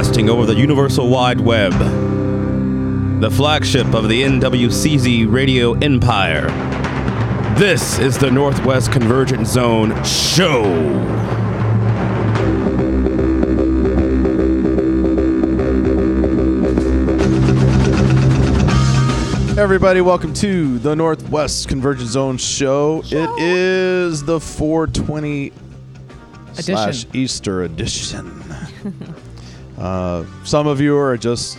broadcasting over the Universal Wide Web, the flagship of the NWCZ radio empire. This is the Northwest Convergent Zone Show. Everybody, welcome to the Northwest Convergent Zone show. It is the 420 slash Easter edition. Uh, some of you are just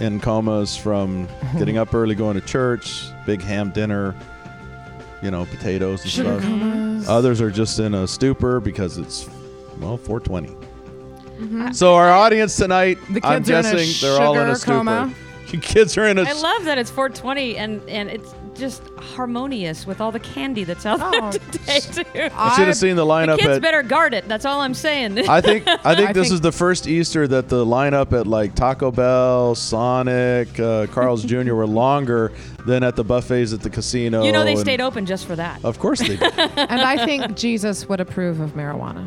in comas from getting up early, going to church, big ham dinner, you know, potatoes and Sugar stuff. comas. Others are just in a stupor because it's well 420. So our audience tonight, The I'm kids are in a guessing they're all in a sugar stupor. coma. You kids are in a I love that it's 420 and and it's just harmonious with all the candy that's out Oh. there today too. I should have seen the the lineup kids at better guard it. That's all I'm saying. I think I think I this think- is the first Easter that the lineup at like Taco Bell, Sonic, uh, Carl's Jr. were longer than at the buffets at the casino. you know they and- stayed open just for that. Of course they did. and I think Jesus would approve of marijuana.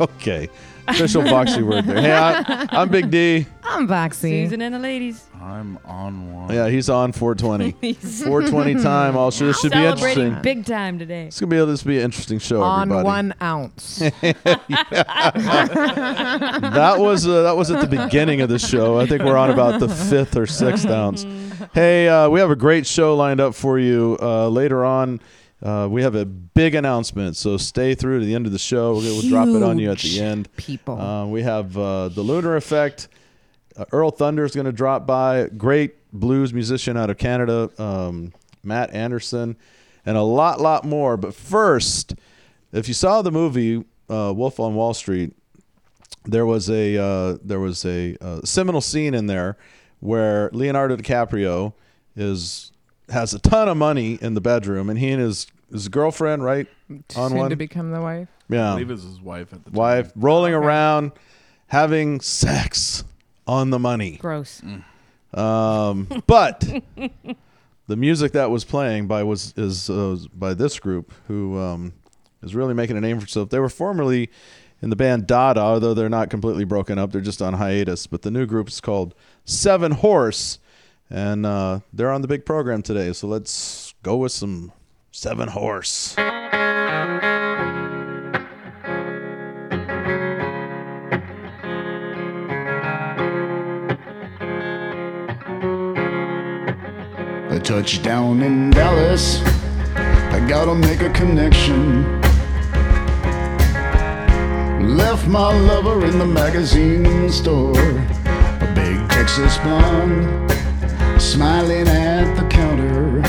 okay, official boxy word there. Hey, I, I'm Big D. I'm vaccine. Season and the ladies. I'm on one. Yeah, he's on 420. 420 time. All should, this should be celebrating interesting. big time today. It's gonna be this be an interesting show, on everybody. one ounce. that was uh, that was at the beginning of the show. I think we're on about the fifth or sixth ounce. Hey, uh, we have a great show lined up for you uh, later on. Uh, we have a big announcement, so stay through to the end of the show. We'll, we'll drop it on you at the end. People. Uh, we have uh, the Lunar Effect. Uh, Earl Thunder is going to drop by. Great blues musician out of Canada, um, Matt Andersen, and a lot, lot more. But first, if you saw the movie uh, Wolf on Wall Street, there was a uh, there was a uh, seminal scene in there where Leonardo DiCaprio is has a ton of money in the bedroom, and he and his his girlfriend, right, on Soon one, to become the wife. I yeah, believe it's his wife at the time. wife rolling Okay. around having sex on the money. Gross. Um, but the music that was playing by was is uh, by this group who um, is really making a name for itself. They were formerly in the band Dada, although they're not completely broken up. They're just on hiatus. But the new group is called Seven Horse, and uh, they're on the big program today. So let's go with some Seven Horse. A touchdown in Dallas. I gotta make a connection. Left my lover in the magazine store. A big Texas blonde smiling at the counter.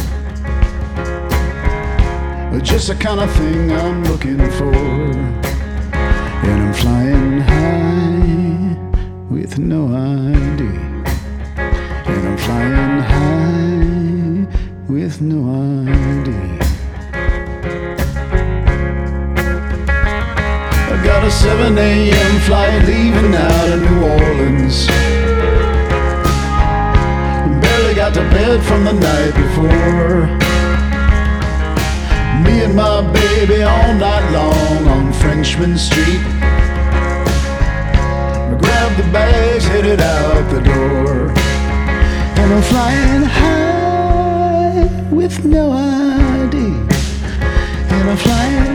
Just the kind of thing I'm looking for. And I'm flying high with no ID. And I'm flying high with no ID. I got a 7 a.m. flight leaving out of New Orleans. Got to bed from the night before. Me and my baby all night long on Frenchmen Street. I grabbed the bags, headed out the door. And I'm flying high with no ID. And I'm flying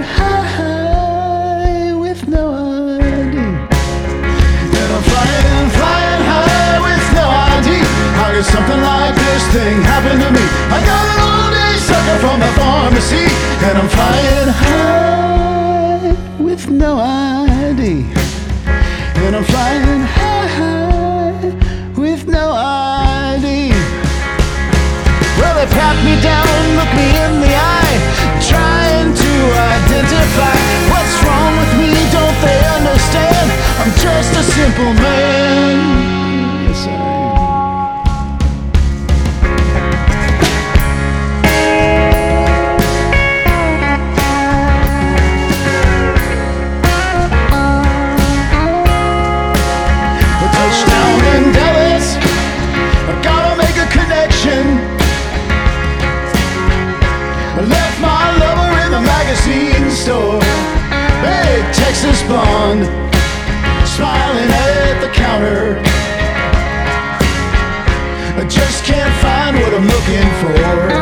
Something like this thing happen to me? I got an all day sucker from the pharmacy. And I'm flying high with no ID. And I'm flying high with no ID. Well, they pat me down, look me in the eye, trying to identify what's wrong with me. Don't they understand? I'm just a simple man. For.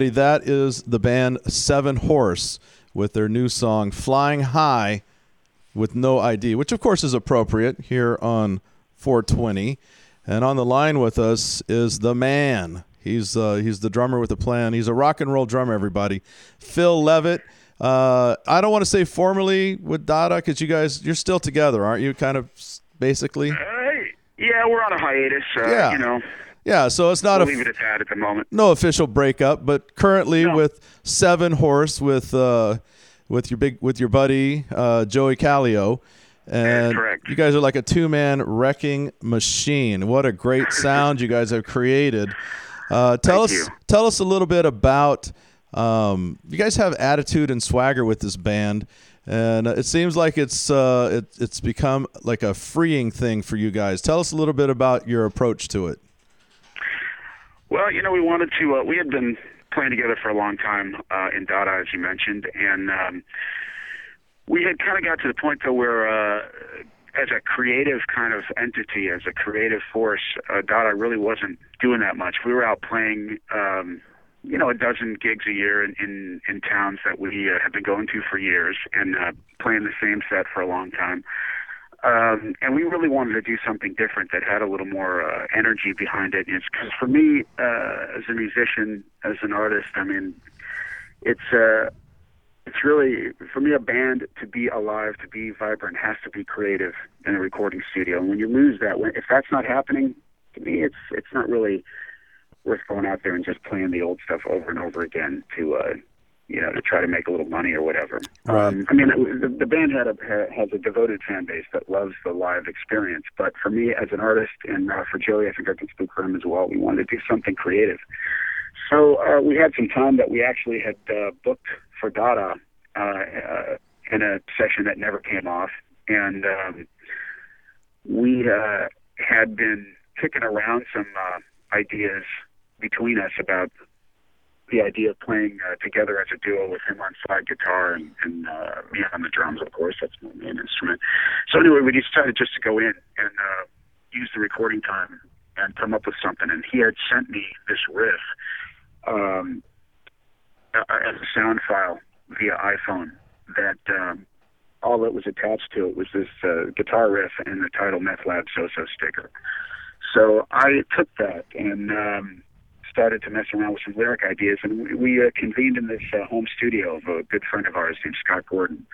Everybody. That is the band Seven Horse with their new song "Flying High" with no ID, which of course is appropriate here on 420. And on the line with us is the man. He's uh, he's the drummer with a plan. He's a rock and roll drummer, everybody. Phil Leavitt. Uh, I don't want to say formally with Dada because you guys you're still together, aren't you? Kind of basically. Uh, yeah, we're on a hiatus. Uh, Yeah. You know, Yeah, so it's not we'll a leave it at that at the moment. no official breakup, but currently No. with Seven Horse with uh, with your big with your buddy uh, Joie Calio, and you guys are like a two man wrecking machine. What a great sound you guys have created. Uh, tell Thank us you. tell us a little bit about um, you guys have attitude and swagger with this band. And it seems like it's uh, it, it's become like a freeing thing for you guys. Tell us a little bit about your approach to it. Well, you know, we wanted to. Uh, we had been playing together for a long time uh, in Dada, as you mentioned, and um, we had kind of got to the point though where, uh, as a creative kind of entity, as a creative force, uh, Dada really wasn't doing that much. We were out playing. Um, you know, a dozen gigs a year in in, in towns that we uh, have been going to for years, and uh, playing the same set for a long time. Um, and we really wanted to do something different that had a little more uh, energy behind it. It's because for me, uh, as a musician, as an artist, I mean, it's uh, it's really for me a band to be alive, to be vibrant, has to be creative in a recording studio. And when you lose that, when, if that's not happening, to me, it's it's not really worth going out there and just playing the old stuff over and over again to. Uh, you know, to try to make a little money or whatever. Right. Um, I mean, the, the band had a, has a devoted fan base that loves the live experience. But for me, as an artist, and uh, for Joie, I think I can speak for him as well. We wanted to do something creative. So uh, we had some time that we actually had uh, booked for Dada uh, uh, in a session that never came off, and um, we uh, had been kicking around some uh, ideas between us about the idea of playing uh, together as a duo with him on slide guitar and, and uh, me on the drums, of course. That's my main instrument. So anyway, we decided just to go in and uh, use the recording time and come up with something. And he had sent me this riff um, as a sound file via iPhone that um, all that was attached to it was this uh, guitar riff and the title Meth Lab Zoso sticker. So I took that and um, started to mess around with some lyric ideas, and we, we uh, convened in this uh, home studio of a good friend of ours named Scott Gordon,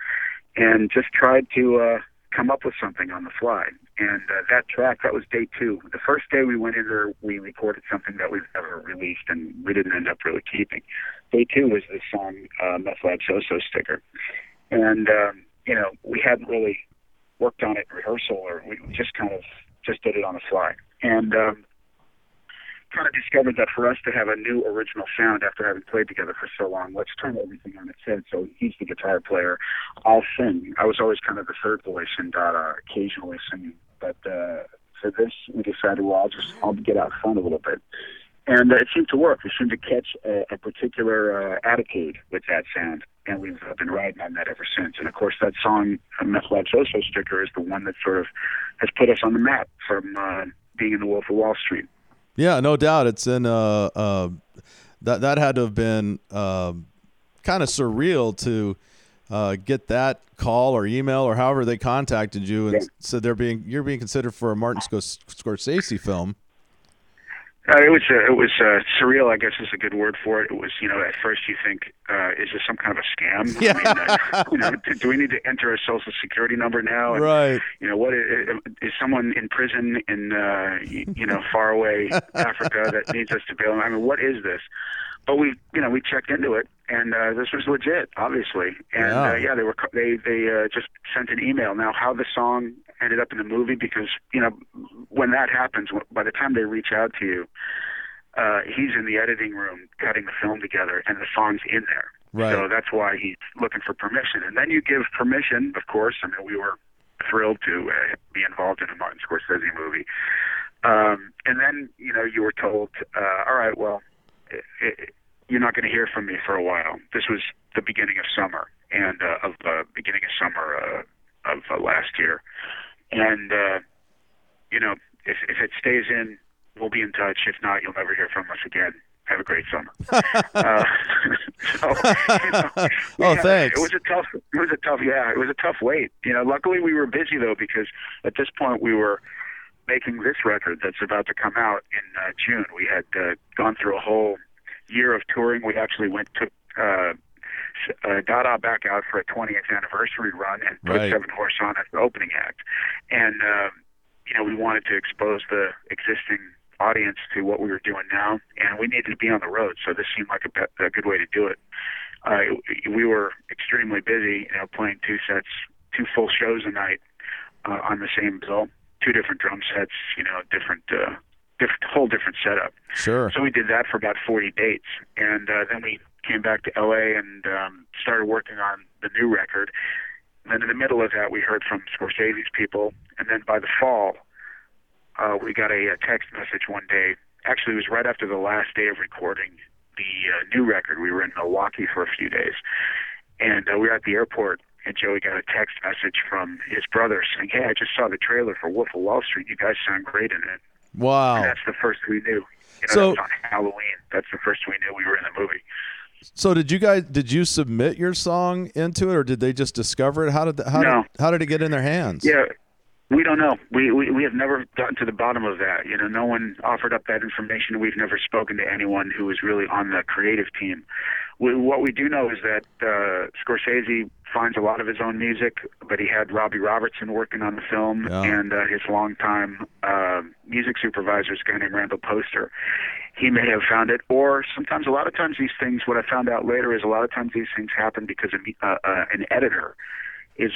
and just tried to uh, come up with something on the fly. And uh, that track, that was day two. The first day we went in there, we recorded something that we've never released, and we didn't end up really keeping. Day two was this song, uh, Meth Lab Zoso sticker. And, um, you know, we hadn't really worked on it in rehearsal, or we just kind of just did it on the fly. And um, kind of discovered that for us to have a new original sound after having played together for so long, let's turn everything on its head. So he's the guitar player. I'll sing. I was always kind of the third voice in Dada, occasionally singing. But uh, for this, we decided, well, I'll just I'll get out front a little bit. and uh, it seemed to work. We seemed to catch a, a particular uh, attitude with that sound, and we've uh, been riding on that ever since. And of course, that song, uh, Meth Lab Zoso Sticker, is the one that sort of has put us on the map from uh, being in the Wolf of Wall Street. Yeah, no doubt. It's in uh, uh that that had to have been uh, kind of surreal to uh, get that call or email or however they contacted you and Yeah. said they're being you're being considered for a Martin Scors- Scorsese film. Uh, it was uh, it was uh, surreal. I guess is a good word for it. It was you know at first you think uh, is this some kind of a scam? Yeah. I mean, uh, you know, do, do we need to enter a social security number now? And, Right. You know what is, is someone in prison in uh, you know far away Africa that needs us to bail? them? I mean, what is this? But we you know we checked into it and uh, this was legit, obviously. And Yeah. uh, yeah, they were they they uh, just sent an email. Now how the song ended up in the movie because you know when that happens, by the time they reach out to you uh, he's in the editing room cutting the film together, and the song's in there. Right. So that's why he's looking for permission. And then you give permission, of course. I mean, we were thrilled to uh, be involved in a Martin Scorsese movie. Um, and then, you know, you were told, uh, all right, well, i i you're not going to hear from me for a while. This was the beginning of summer, and uh, of uh, beginning of summer uh, of uh, last year. And, uh, you know, if, if it stays in, we'll be in touch. If not, you'll never hear from us again. Have a great summer. uh, so, you know, Oh, thanks. It was a tough. It was a tough. Yeah, it was a tough wait. You know, luckily we were busy though because at this point we were making this record that's about to come out in uh, June. We had uh, gone through a whole year of touring. We actually went to uh, uh, Dada back out for a 20th anniversary run and put Right. Seven Horse on as the opening act. And uh, you know, we wanted to expose the existing audience to what we were doing now, and we needed to be on the road. So this seemed like a, a good way to do it. Uh, we were extremely busy, you know, playing two sets, two full shows a night uh, on the same bill, two different drum sets, you know, different, uh, different, whole different setup. Sure. So we did that for about 40 dates, and uh, then we came back to LA and um, started working on the new record. And then in the middle of that, we heard from Scorsese's people, and then by the fall, uh, we got a, a text message one day. Actually, it was right after the last day of recording the uh, new record. We were in Milwaukee for a few days, and uh, we were at the airport. And Joie got a text message from his brother saying, "Hey, I just saw the trailer for Wolf of Wall Street. You guys sound great in it." Wow. And that's the first we knew. You know, So- on Halloween. That's the first we knew we were in the movie. So did you guys did you submit your song into it or did they just discover it? How did the, how No. did, how did it get in their hands? Yeah, we don't know. We, we we have never gotten to the bottom of that. You know, no one offered up that information. We've never spoken to anyone who was really on the creative team. We, what we do know is that uh, Scorsese finds a lot of his own music, but he had Robbie Robertson working on the film, Yeah. and uh, his longtime uh, music supervisor is a guy named Randall Poster. He may have found it, or sometimes, a lot of times, these things. What I found out later is a lot of times these things happen because of, uh, uh, an editor is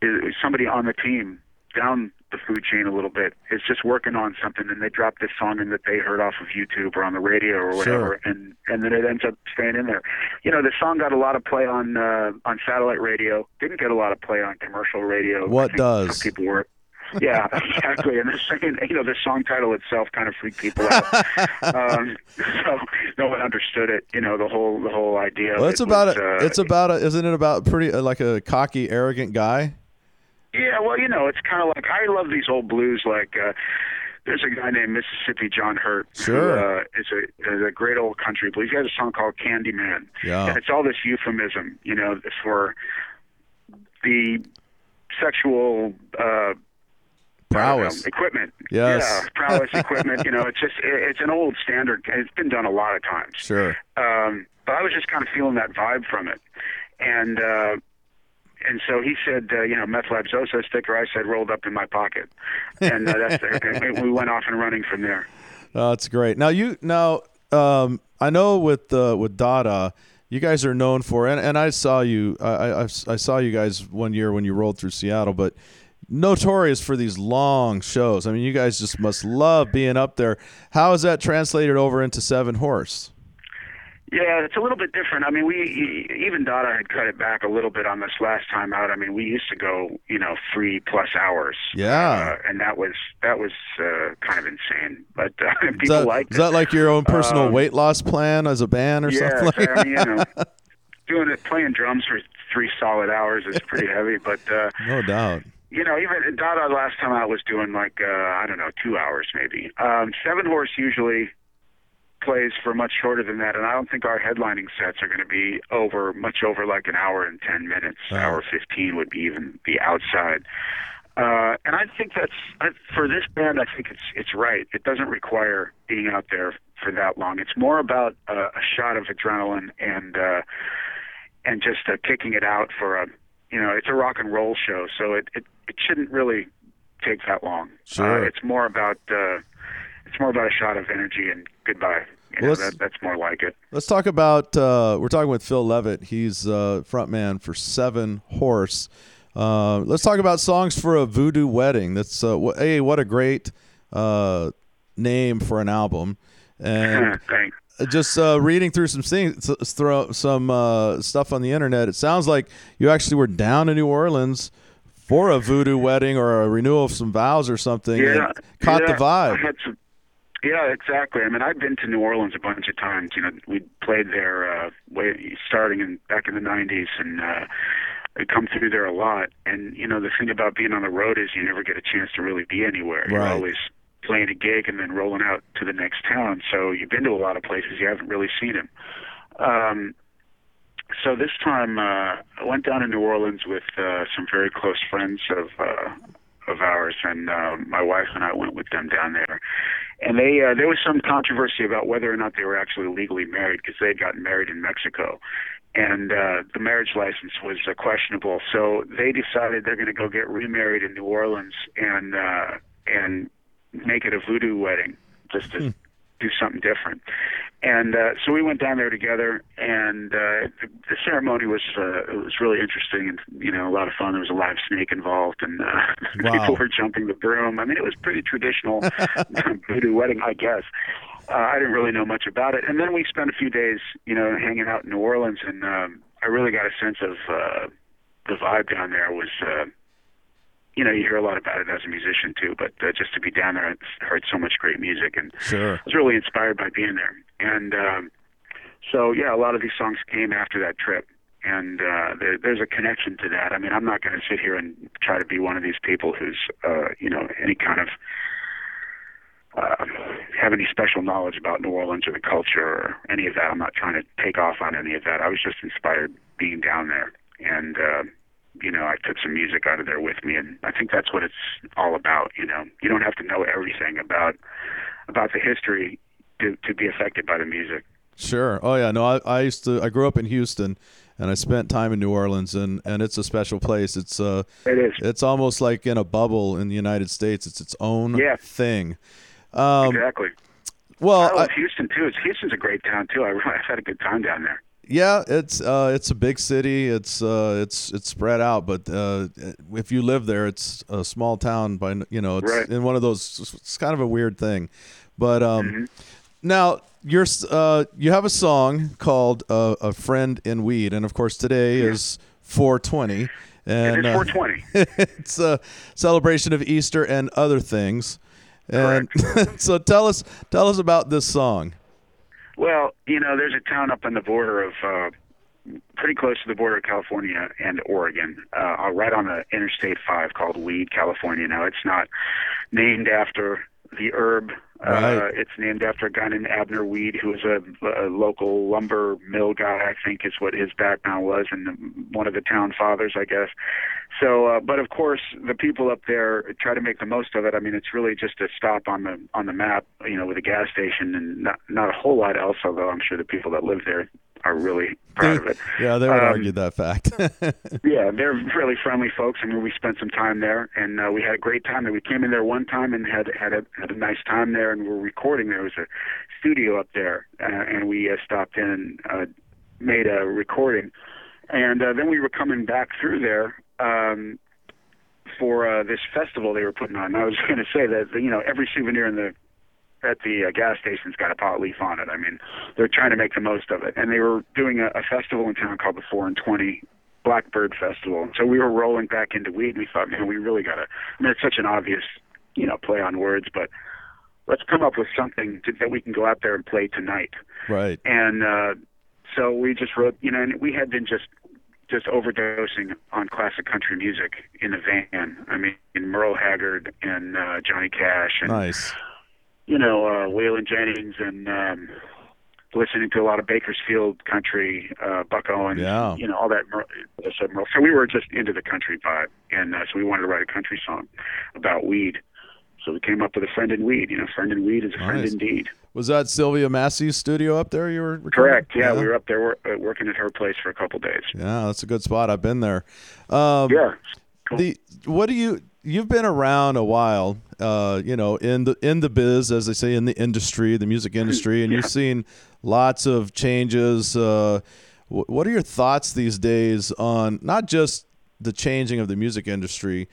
is somebody on the team down the food chain a little bit is just working on something and they drop this song in that they heard off of YouTube or on the radio or whatever and and then it ends up staying in there. You know, the song got a lot of play on uh on satellite radio, didn't get a lot of play on commercial radio. What does? People were yeah, exactly. And the second, you know, the song title itself kind of freaked people out. um, so no one understood it. You know, the whole the whole idea. Well, it's it about was, a, uh, it's about a, isn't it about pretty uh, like a cocky arrogant guy? Yeah, well, you know, it's kind of like I love these old blues. Like uh, there's a guy named Mississippi John Hurt. Sure. Who, uh, is a is a great old country blues. He has a song called Candyman. Yeah. And it's all this euphemism, you know, for the sexual uh, Prowess. um, equipment. Yes. Yeah, prowess equipment. You know, it's just it, it's an old standard. It's been done a lot of times. Sure. Um, but I was just kind of feeling that vibe from it, and uh, and so he said, uh, you know, meth lab Zoso sticker. I said rolled up in my pocket, and uh, that's and we went off and running from there. Oh, that's great. Now you now um, I know with uh, with Dada, you guys are known for, and, and I saw you I, I I saw you guys one year when you rolled through Seattle, but notorious for these long shows. I mean, you guys just must love being up there. How is that translated over into Seven Horse? Yeah, it's a little bit different. I mean, we even Dada had cut it back a little bit on this last time out. I mean, we used to go, you know, three plus hours. Yeah. uh, and that was that was uh, kind of insane. But uh, people Is that, liked is that like your own personal Um, weight loss plan as a band or yeah, something like I mean, you know, doing it, playing drums for three solid hours is pretty heavy. But uh, No doubt. you know, even Dada last time I was doing like uh, I don't know, two hours maybe. Um, Seven Horse usually plays for much shorter than that, and I don't think our headlining sets are going to be over much over like an hour and ten minutes. Oh. Hour fifteen would be even be outside. Uh, and I think that's I, for this band. I think it's it's right. It doesn't require being out there for that long. It's more about uh, a shot of adrenaline and uh, and just uh, kicking it out for a you know it's a rock and roll show, so it it, it shouldn't really take that long. Sure. Uh, it's more about uh, it's more about a shot of energy and goodbye. You Well, let's- that, that's more like it. Let's talk about. Uh, we're talking with Phil Leavitt. He's uh, frontman for Seven Horse. Uh, let's talk about songs for a voodoo wedding. That's uh, wh- hey, what a great uh, name for an album. And just uh, reading through some things, throw some uh, stuff on the internet. It sounds like you actually were down in New Orleans for a voodoo wedding or a renewal of some vows or something. Yeah, caught yeah, the vibe. I had some, yeah, exactly. I mean, I've been to New Orleans a bunch of times. You know, we played there uh, way starting in back in the '90s, and uh, I come through there a lot. And you know, the thing about being on the road is you never get a chance to really be anywhere. You're always playing a gig and then rolling out to the next town. So you've been to a lot of places you haven't really seen them. Um, so this time uh, I went down to New Orleans with uh, some very close friends of uh, of ours, and uh, my wife and I went with them down there. And they uh, there was some controversy about whether or not they were actually legally married because they had gotten married in Mexico, and uh, the marriage license was uh, questionable. So they decided they're going to go get remarried in New Orleans and uh, and make it a voodoo wedding, just to do something different. And uh, so we went down there together, and uh, the, the ceremony was uh, it was really interesting and you know a lot of fun. There was a live snake involved, and uh, Wow. people were jumping the broom. I mean, it was pretty traditional voodoo wedding, I guess. Uh, I didn't really know much about it, and then we spent a few days, you know, hanging out in New Orleans, and um, I really got a sense of uh, the vibe down there was. Uh, you know, you hear a lot about it as a musician too, but uh, just to be down there, I heard so much great music, and Sure. I was really inspired by being there. And um, so, yeah, a lot of these songs came after that trip. And uh, there, there's a connection to that. I mean, I'm not going to sit here and try to be one of these people who's, uh, you know, any kind of uh, have any special knowledge about New Orleans or the culture or any of that. I'm not trying to take off on any of that. I was just inspired being down there, and uh, you know, I took some music out of there with me, and I think that's what it's all about. You know, you don't have to know everything about about the history to to be affected by the music. Sure. Oh yeah. No, I, I used to. I grew up in Houston, and I spent time in New Orleans, and, and it's a special place. It's uh, It is it's almost like in a bubble in the United States. It's its own Yeah. thing. Um, exactly. well, I I, Houston too. It's, Houston's a great town too. I, I've had a good time down there. Yeah, it's uh, it's a big city. It's uh, it's it's spread out, but uh, if you live there, it's a small town. By you know, it's Right. in one of those. It's kind of a weird thing, but um, Mm-hmm. now you're uh, you have a song called uh, "A Friend in Weed," and of course today is 420, It and uh, 420. it's a celebration of Easter and other things. And so tell us tell us about this song. Well, you know, there's a town up on the border of, uh, pretty close to the border of California and Oregon, uh, right on the Interstate 5 called Weed, California. Now, it's not named after the herb. Uh, it's named after a guy named Abner Weed, who was a, a local lumber mill guy, I think is what his background was, and one of the town fathers, I guess. So, uh, but of course, the people up there try to make the most of it. I mean, it's really just a stop on the on the map, you know, with a gas station, and not not a whole lot else. Although I'm sure the people that live there are really proud of it. Yeah, they would Um, argue that fact. Yeah, they're really friendly folks. I mean, we spent some time there, and uh, we had a great time there. We came in there one time and had had a had a nice time there, and we we're recording. There was a studio up there, uh, and we uh, stopped in and uh, made a recording. And uh, then we were coming back through there um, for uh, this festival they were putting on. And I was going to say that you know every souvenir in the at the uh, gas station's got a pot leaf on it. I mean, they're trying to make the most of it. And they were doing a, a festival in town called the Four and Twenty Blackbird Festival. And so we were rolling back into weed. And we thought, man, we really got to. I mean, it's such an obvious, you know, play on words, but let's come up with something to, that we can go out there and play tonight. Right. And uh, so we just wrote, you know, and we had been just just overdosing on classic country music in the van. I mean, Merle Haggard and uh, Johnny Cash and Nice. You know uh, Waylon Jennings and um, listening to a lot of Bakersfield country, uh, Buck Owens, Yeah. you know all that. Merle, I said Merle. So we were just into the country vibe, and uh, so we wanted to write a country song about weed. So we came up with a friend in weed. You know, friend in weed is a friend Nice. indeed. Was that Sylvia Massy's studio up there? You were recording? Correct. Yeah, we were up there wor- uh, working at her place for a couple days. Yeah, that's a good spot. I've been there. Um, Yeah. Cool. The what do you? You've been around a while. Uh, you know, in the in the biz, as they say, in the industry, the music industry, and you've seen lots of changes. Uh, wh- what are your thoughts these days on not just the changing of the music industry,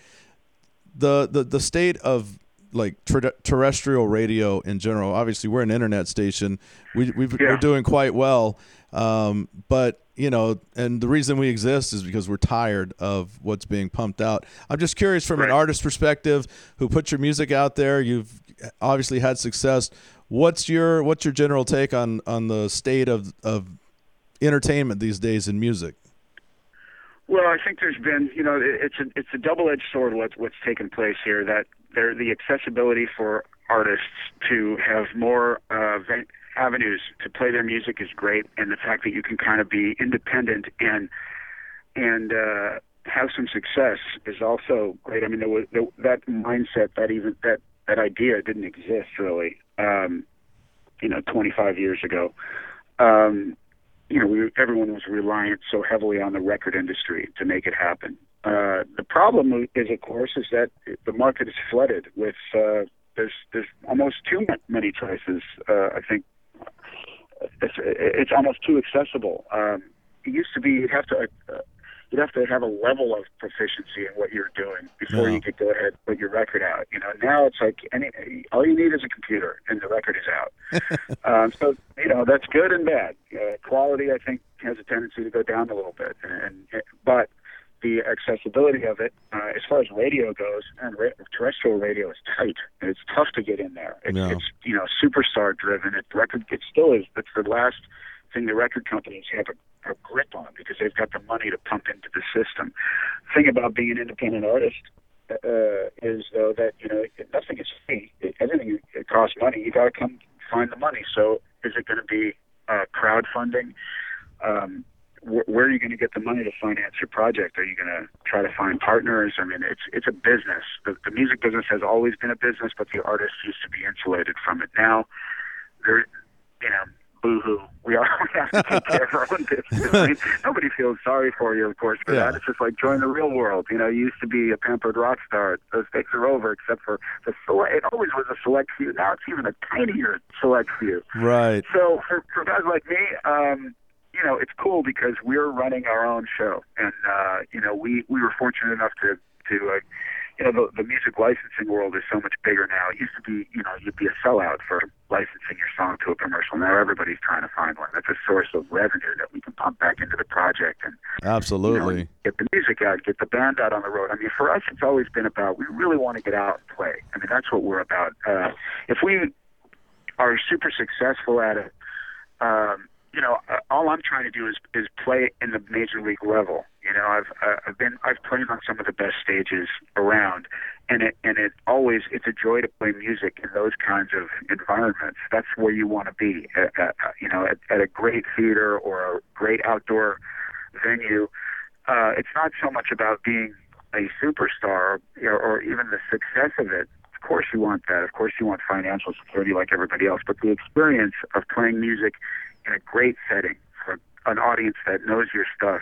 the the the state of like ter- terrestrial radio in general. Obviously, we're an internet station. We we Yeah. we're doing quite well, um, but you know, and the reason we exist is because we're tired of what's being pumped out. I'm just curious from an artist perspective, who put your music out there. You've obviously had success. What's your what's your general take on on the state of of entertainment these days in music? Well, I think there's been, you know, it's a it's a double-edged sword what's what's taken place here. That there the accessibility for artists to have more uh, avenues to play their music is great, and the fact that you can kind of be independent and and uh, have some success is also great. I mean, there was, there, that mindset, that even that that idea didn't exist really, um, you know, 25 years ago. Um, you know, we, everyone was reliant so heavily on the record industry to make it happen. Uh, the problem is, of course, is that the market is flooded with uh, there's there's almost too many choices. Uh, I think it's it's almost too accessible. Um, it used to be you'd have to uh, you'd have to have a level of proficiency in what you're doing before Yeah. you could go ahead and put your record out. You know, now it's like any all you need is a computer and the record is out. um, so you know that's good and bad. Uh, quality, I think, has a tendency to go down a little bit, and, and but the accessibility of it, uh, as far as radio goes, and ra- terrestrial radio is tight, and it's tough to get in there. It's, Yeah. it's you know superstar driven. It record it still is. It's the last thing the record companies have a, a grip on because they've got the money to pump into the system. thing about being an independent artist uh, is though that you know nothing is free. It, everything it costs money. You got to come find the money. So is it going to be uh, crowdfunding? Um, wh- where are you going to get the money to finance your project? Are you going to try to find partners? I mean, it's it's a business. The, the music business has always been a business, but the artists used to be insulated from it. Now, there, you know, boo-hoo. We are we have to take care of our own business. I mean, nobody feels sorry for you, of course, for Yeah. that. It's just like join the real world. You know, you used to be a pampered rock star. Those days are over, except for the select. It always was a select few. Now it's even a tinier select few. Right. So for, for guys like me, um, you know, it's cool because we're running our own show, and uh, you know, we we were fortunate enough to to uh, you know, the, the music licensing world is so much bigger now. It used to be, you know, you'd be a sellout for licensing your song to a commercial. Now everybody's trying to find one. That's a source of revenue that we can pump back into the project and you know, Absolutely. get the music out, get the band out on the road. I mean, for us, it's always been about we really want to get out and play. I mean, that's what we're about. Uh, if we are super successful at it, um, you know, uh, all I'm trying to do is is play in the major league level. You know, I've uh, I've been I've played on some of the best stages around, and it and it always it's a joy to play music in those kinds of environments. That's where you want to be. At, at, uh, you know, at, at a great theater or a great outdoor venue. Uh, it's not so much about being a superstar or, or even the success of it. Of course, you want that. Of course, you want financial security like everybody else. But the experience of playing music in a great setting for an audience that knows your stuff,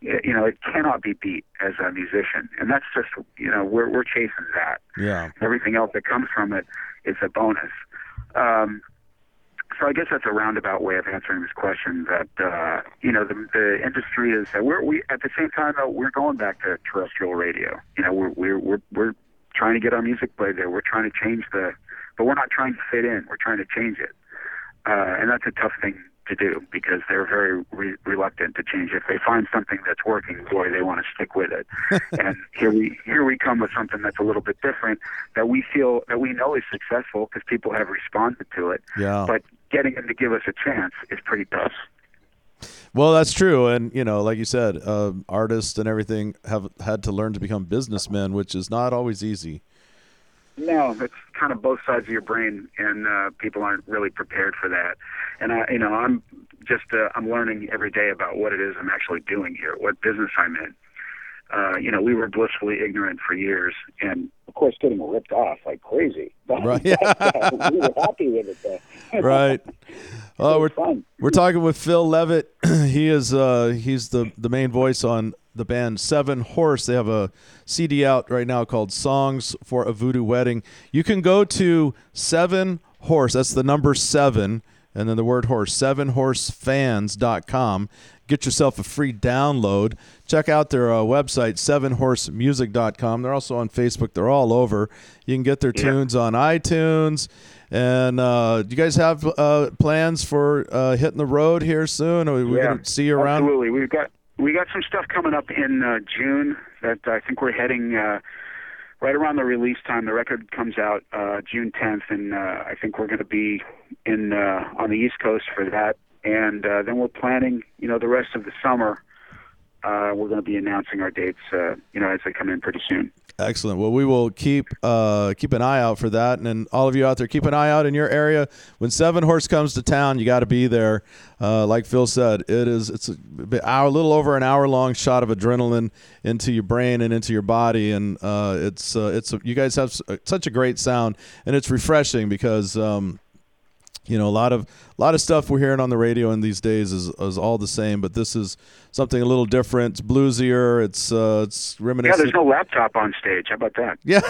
you know, it cannot be beat as a musician. And that's just, you know, we're we're chasing that. Yeah. Everything else that comes from it is a bonus. Um, so I guess that's a roundabout way of answering this question. That uh, you know, the, the industry is uh, we're we at the same time though we're going back to terrestrial radio. You know, we're we're we're, we're trying to get our music played there. We're trying to change the but we're not trying to fit in. We're trying to change it, uh, and that's a tough thing to do because they're very re- reluctant to change. If they find something that's working, boy, they want to stick with it. and here we here we come with something that's a little bit different that we feel that we know is successful because people have responded to it. Yeah. But getting them to give us a chance is pretty tough. Well, that's true, and you know, like you said, uh, artists and everything have had to learn to become businessmen, which is not always easy. No, it's kind of both sides of your brain, and uh, people aren't really prepared for that. And I, you know, I'm just uh, I'm learning every day about what it is I'm actually doing here, what business I'm in. Uh, you know, we were blissfully ignorant for years, and of course, getting ripped off like crazy. But Right. we were happy with it, though. Right. Oh, we're fun. we're talking with Phil Leavitt. he is uh, he's the the main voice on the band Seven Horse. They have a CD out right now called Songs for a Voodoo Wedding. You can go to Seven Horse. That's the number seven, and then the word horse. SevenHorseFans.com. Get yourself a free download. Check out their uh, website, sevenhorsemusic.com. They're also on Facebook. They're all over. You can get their Yeah. tunes on iTunes. And uh, do you guys have uh, plans for uh, hitting the road here soon? Are we yeah, going to see you around? Absolutely, we've got we got some stuff coming up in uh, June that I think we're heading uh, right around the release time. The record comes out uh, June 10th, and uh, I think we're going to be in uh, on the East Coast for that. And uh, then we're planning, you know, the rest of the summer. Uh, we're going to be announcing our dates, uh, you know, as they come in pretty soon. Excellent. Well, we will keep uh, keep an eye out for that, and all of you out there, keep an eye out in your area. When Seven Horse comes to town, you got to be there. Uh, like Phil said, it is it's a hour, little over an hour long shot of adrenaline into your brain and into your body, and uh, it's uh, it's you guys have such a great sound, and it's refreshing because. Um, you know, a lot of a lot of stuff we're hearing on the radio in these days is, is all the same, but this is something a little different. It's bluesier. It's uh, it's Yeah, there's no laptop on stage. How about that? Yeah.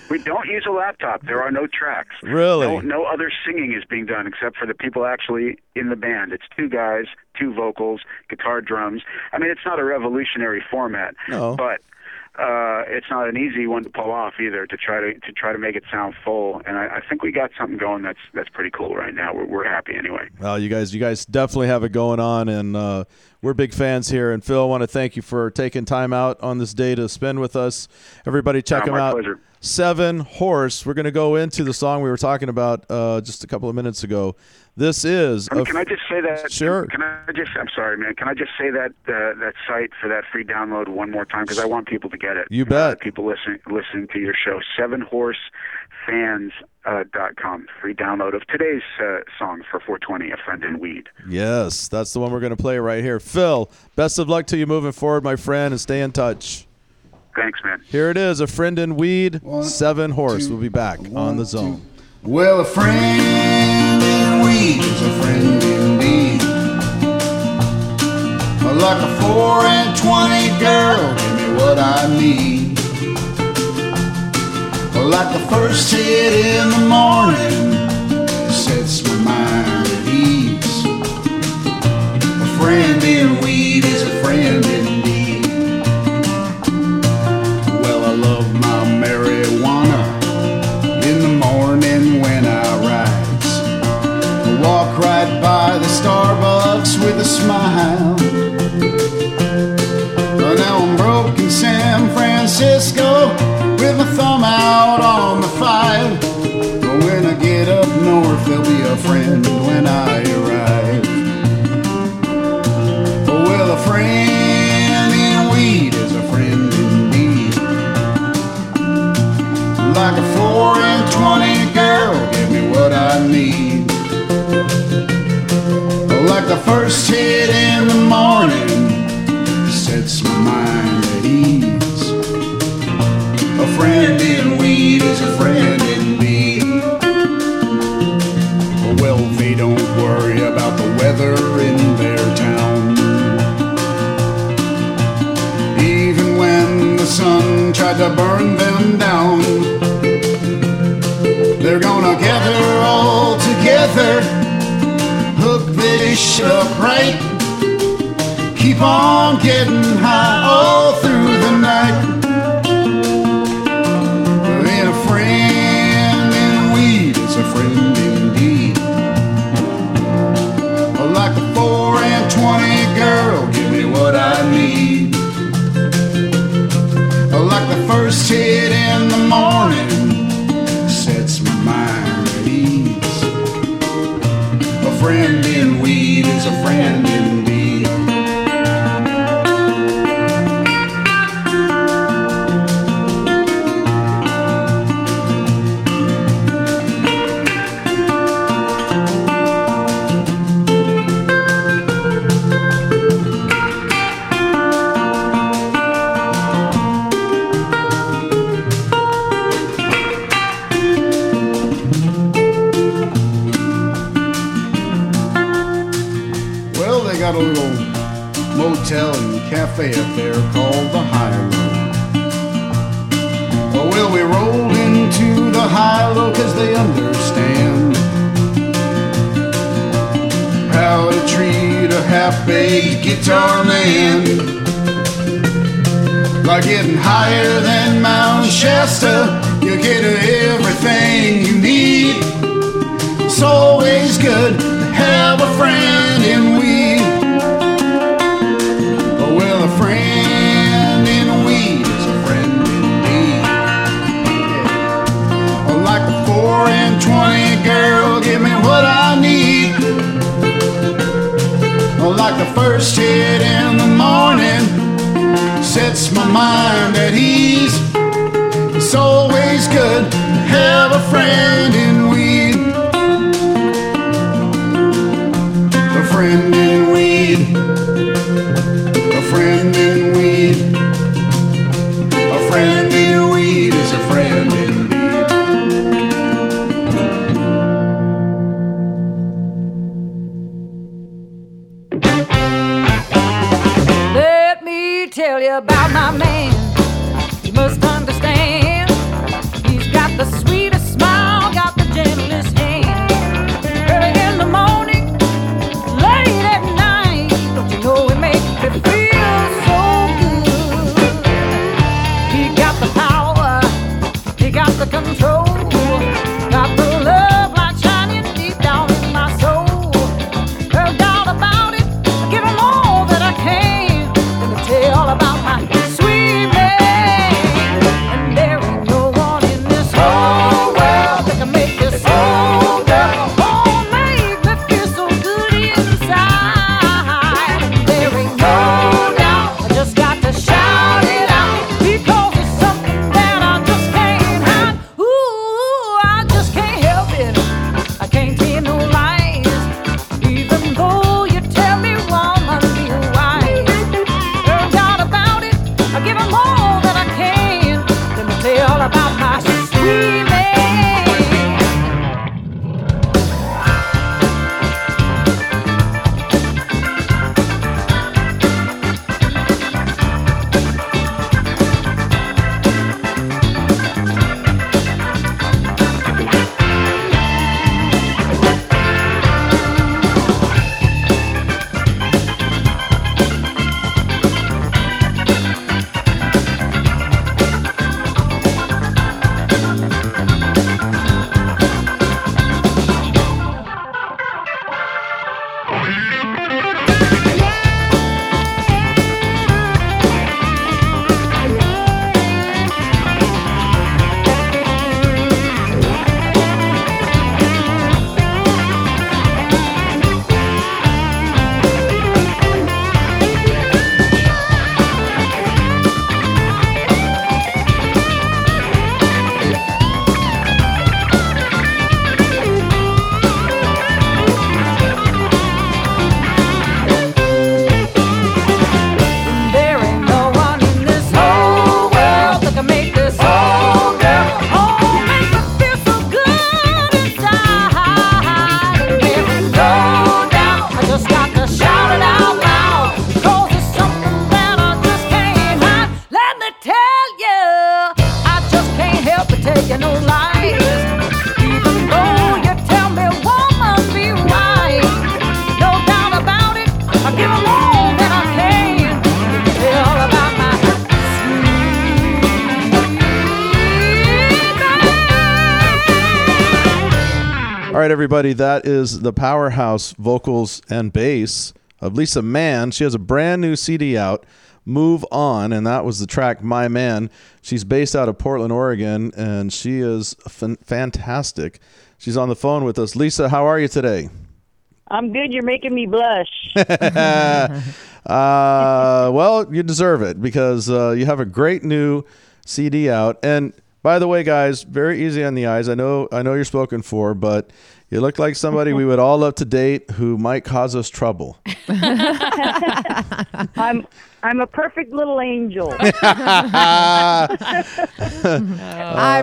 we don't use a laptop. There are no tracks. Really? No, no other singing is being done except for the people actually in the band. It's two guys, two vocals, guitar, drums. I mean, it's not a revolutionary format, No. but uh, it's not an easy one to pull off either. To try to to try to make it sound full, and I, I think we got something going that's that's pretty cool right now. We're, we're happy anyway. Well, you guys, you guys definitely have it going on, and uh, we're big fans here. And Phil, I want to thank you for taking time out on this day to spend with us. Everybody, check Oh, them out. pleasure. Seven Horse. We're going to go into the song we were talking about uh, just a couple of minutes ago. This is. I mean, a- can I just say that? Sure. Can I just? I'm sorry, man. Can I just say that uh, that site for that free download one more time because I want people to get it. You bet. Uh, people listening listening to your show. Seven Horse Fans. Uh, dot com free download of today's uh, song for 420 a friend in weed yes, that's the one we're going to play right here. Phil, best of luck to you moving forward, my friend, and stay in touch. thanks man Here it is, a friend in weed. One, Seven Horse. two, we'll be back on the zone. two. Well, a friend in is a friend indeed. Like a four and twenty girl, give me what I need. Like the first hit in the morning, it sets my mind at ease. A friend in weed is a friend indeed. Starbucks with a smile. Oh, now I'm broke in San Francisco with my thumb out on the five. But when I get up north, there'll be a friend when I arrive. Oh, well, a friend in weed is a friend indeed. Like a four and twenty girl, give me what I need. The first hit in the morning, sets my mind at ease. A friend in weed is a friend in indeed. Well, they don't worry about the weather in their town. Even when the sun tried to burn them down, they're gonna gather all together, dish upright, keep on getting high all through the night. friend. everybody, that is the powerhouse vocals and bass of Lisa Mann. She has a brand new CD out, Move On, and that was the track My Man. She's based out of Portland, Oregon, and she is f- fantastic. She's on the phone with us. Lisa, how are you today? I'm good. You're making me blush. uh, well, you deserve it because uh, you have a great new CD out. And by the way, guys, very easy on the eyes. I know I know you're spoken for, but you look like somebody we would all love to date who might cause us trouble. I'm I'm a perfect little angel. I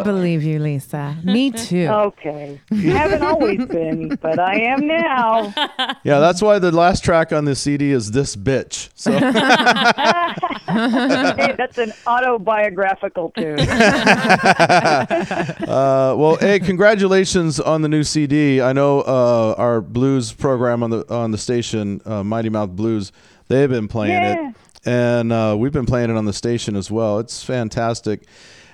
believe you, Lisa. Me too. okay. I haven't always been, but I am now. Yeah, that's why the last track on this CD is "This Bitch." So hey, that's an autobiographical tune. Uh, well, hey, congratulations on the new CD. I know uh, our blues program on the on the station, uh, Mighty Mouth Blues, they've been playing Yeah. it, and uh, we've been playing it on the station as well. It's fantastic.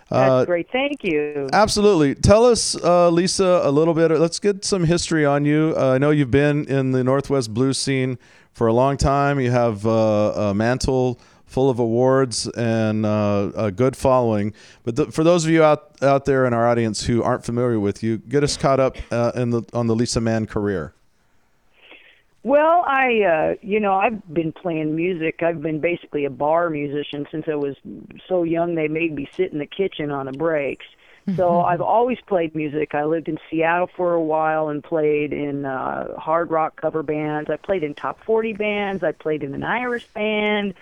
That's Uh, great. Thank you. Absolutely. Tell us, uh, Lisa, a little bit. Let's get some history on you. Uh, I know you've been in the Northwest blues scene for a long time. You have uh, a mantle full of awards and uh, a good following. But th- for those of you out out there in our audience who aren't familiar with you, get us caught up uh, in the on the Lisa Mann career. Well, I, uh, you know, I've been playing music. I've been basically a bar musician since I was so young. They made me sit in the kitchen on the breaks. So I've always played music. I lived in Seattle for a while and played in uh, hard rock cover bands. I played in top 40 bands. I played in an Irish band.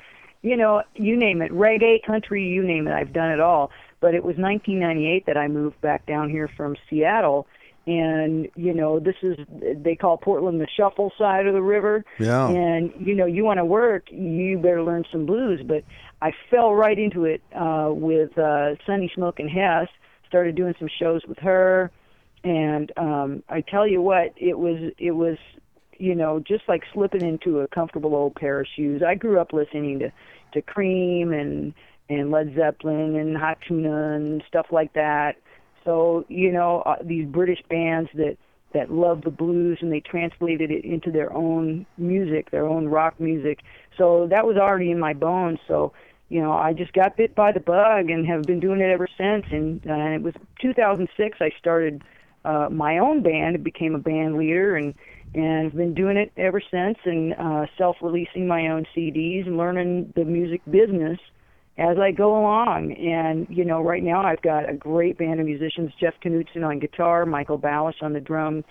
You know, you name it, reggae, country, you name it. I've done it all. But it was 1998 that I moved back down here from Seattle and you know this is they call Portland the shuffle side of the river. Yeah. And you know you want to work, you better learn some blues. But I fell right into it uh, with uh, Sunny Smoke and Hess. Started doing some shows with her, and um, I tell you what, it was it was you know just like slipping into a comfortable old pair of shoes. I grew up listening to to Cream and and Led Zeppelin and Hot Tuna and stuff like that. So you know uh, these British bands that that love the blues and they translated it into their own music, their own rock music. So that was already in my bones. So you know I just got bit by the bug and have been doing it ever since. And uh, it was 2006 I started uh, my own band. Became a band leader and and I've been doing it ever since and uh, self-releasing my own CDs and learning the music business as I go along. And, you know, right now I've got a great band of musicians, Jeff Knutson on guitar, Michael Ballish on the drum,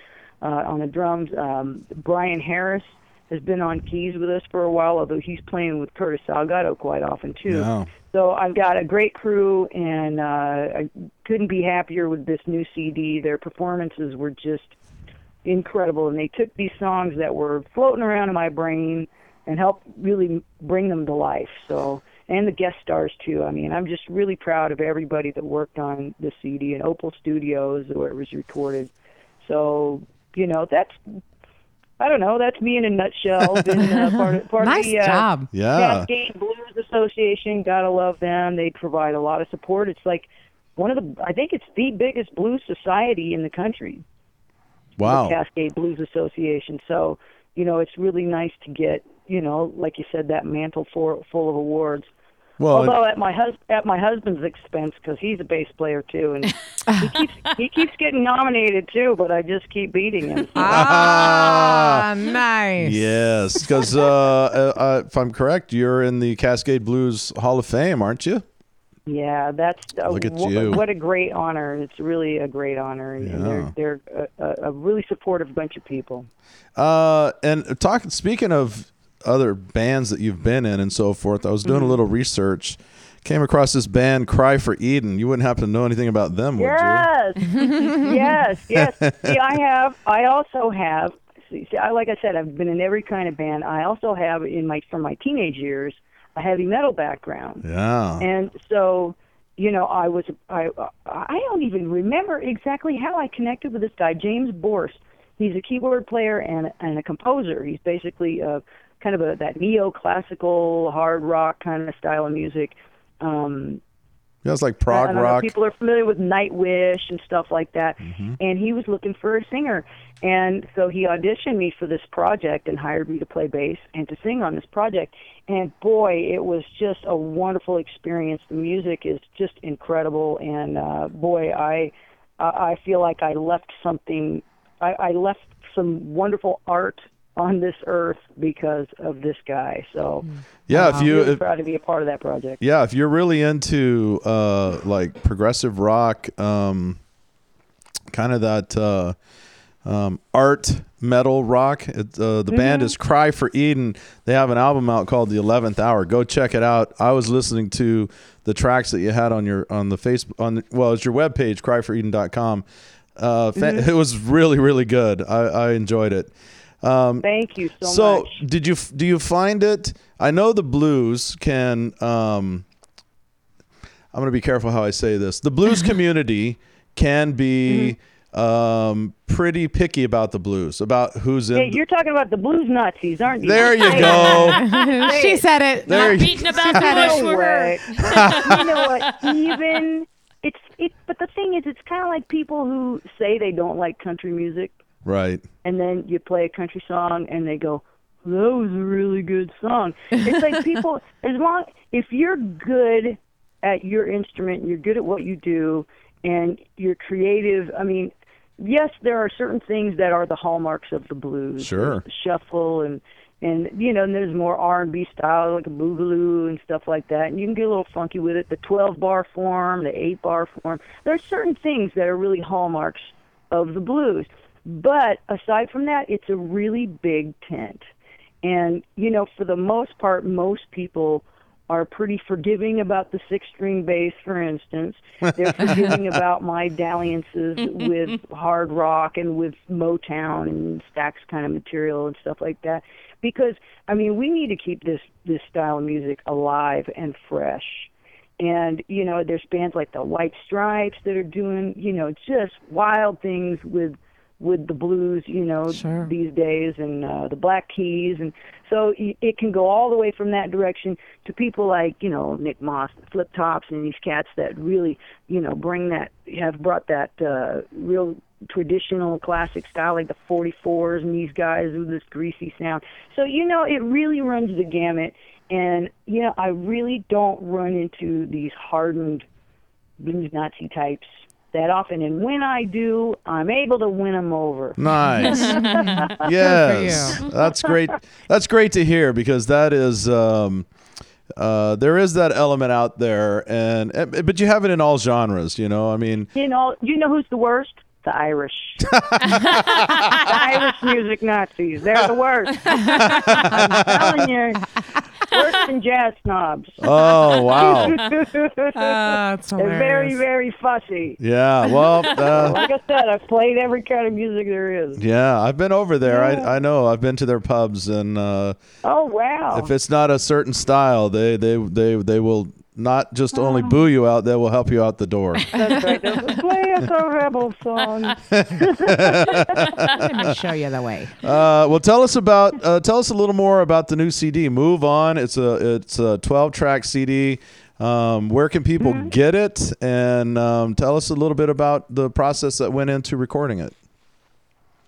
uh, on the drums. Um, Brian Harris has been on keys with us for a while, although he's playing with Curtis Salgado quite often too. So I've got a great crew, and uh, I couldn't be happier with this new CD. Their performances were just incredible, and they took these songs that were floating around in my brain and helped really bring them to life. So, and the guest stars too. I mean, I'm just really proud of everybody that worked on the CD and Opal Studios where it was recorded. So, you know, that's I don't know. That's me in a nutshell. Been uh, part of, part Nice of the uh, job. Yeah. Cascade Blues Association. Gotta love them. They provide a lot of support. It's like one of the. I think it's the biggest blues society in the country. Wow. The Cascade Blues Association. So you know, it's really nice to get you know, like you said, that mantle for, full of awards. Well, Although at my hus- at my husband's expense, because he's a bass player too, and he keeps he keeps getting nominated too, but I just keep beating him. Ah, nice. yes, because uh, uh, uh, if I'm correct, you're in the Cascade Blues Hall of Fame, aren't you? Yeah, that's uh, Look at wh- you. what a great honor. It's really a great honor, and Yeah. they're they're a, a, a really supportive bunch of people. Uh, and talking speaking of other bands that you've been in and so forth, I was doing Mm-hmm. a little research. Came across this band, Cry for Eden. You wouldn't happen to know anything about them, would you? Yes, yes, yes. See, I have. I also have. See, see, I, like I said, I've been in every kind of band. I also have in my from my teenage years a heavy metal background. Yeah. And so, you know, I was I I don't even remember exactly how I connected with this guy, James Borst. He's a keyboard player and and a composer. He's basically a kind of a that neo-classical hard rock kind of style of music. Um Yeah, it's like prog know, rock. people are familiar with Nightwish and stuff like that. And he was looking for a singer. And so he auditioned me for this project and hired me to play bass and to sing on this project. And boy, it was just a wonderful experience. The music is just incredible. And uh, boy, I I I feel like I left something. I, I left some wonderful art on this earth because of this guy. So Yeah, if I'm you if, proud to be a part of that project. yeah, if you're really into uh, like progressive rock, um, kind of that uh, um, art metal rock, it, uh, the band is Cry for Eden. They have an album out called The Eleventh Hour. Go check it out. I was listening to the tracks that you had on your on the Facebook on the, well, it's your webpage, cryforeden.com. Uh, fa- It was really really good. I, I enjoyed it. Um, Thank you so, so much. So, did you do you find it i know the blues can um i'm going to be careful how i say this the blues community can be Mm-hmm. um pretty picky about the blues about who's in Hey, you're talking about the blues Nazis, aren't you? there you go she said it. there you Beating about the bush No for her. way. you know what? Even it's it. But the thing is, it's kind of like people who say they don't like country music, right and then you play a country song, and they go, "That was a really good song." It's like people, as long if you're good at your instrument, you're good at what you do, and you're creative. I mean, yes, there are certain things that are the hallmarks of the blues. Sure. Shuffle and and you know, and there's more R and B style like a boogaloo and stuff like that, and you can get a little funky with it. The 12 bar form, the 8 bar form. There are certain things that are really hallmarks of the blues. But aside from that, it's a really big tent. And, you know, for the most part, most people are pretty forgiving about the six string bass, for instance. They're forgiving about my dalliances with hard rock and with Motown and Stax kind of material and stuff like that. Because, I mean, we need to keep this, this style of music alive and fresh. And, you know, there's bands like the White Stripes that are doing, you know, just wild things with with the blues, you know, Sure. these days, and uh, the Black Keys, and so it can go all the way from that direction to people like you know Nick Moss, the Flip Tops, and these cats that really you know bring that have brought that uh, real traditional classic style like the 44s and these guys with this greasy sound. So you know it really runs the gamut, and you know I really don't run into these hardened blues Nazi types that often, and when I do, I'm able to win them over. Nice. yes. That's great. That's great to hear because that is um uh there is that element out there and but you have it in all genres, you know. I mean, You know, you know who's the worst? The Irish. the Irish music Nazis. They're the worst. I'm telling you, worse than jazz snobs. oh wow. Oh, it's They're very, hilarious. very fussy. Yeah, well, uh, Like I said, I've played every kind of music there is. yeah, I've been over there. Yeah. I I know. I've been to their pubs and uh Oh wow! if it's not a certain style, they they they they will not just only boo you out, they will help you out the door. That's right. They'll Play us a rebel song. Let me show you the way. Uh, well, tell us about uh, tell us a little more about the new CD. Move on. It's a it's a twelve track CD. Um, where can people get it? And um, tell us a little bit about the process that went into recording it.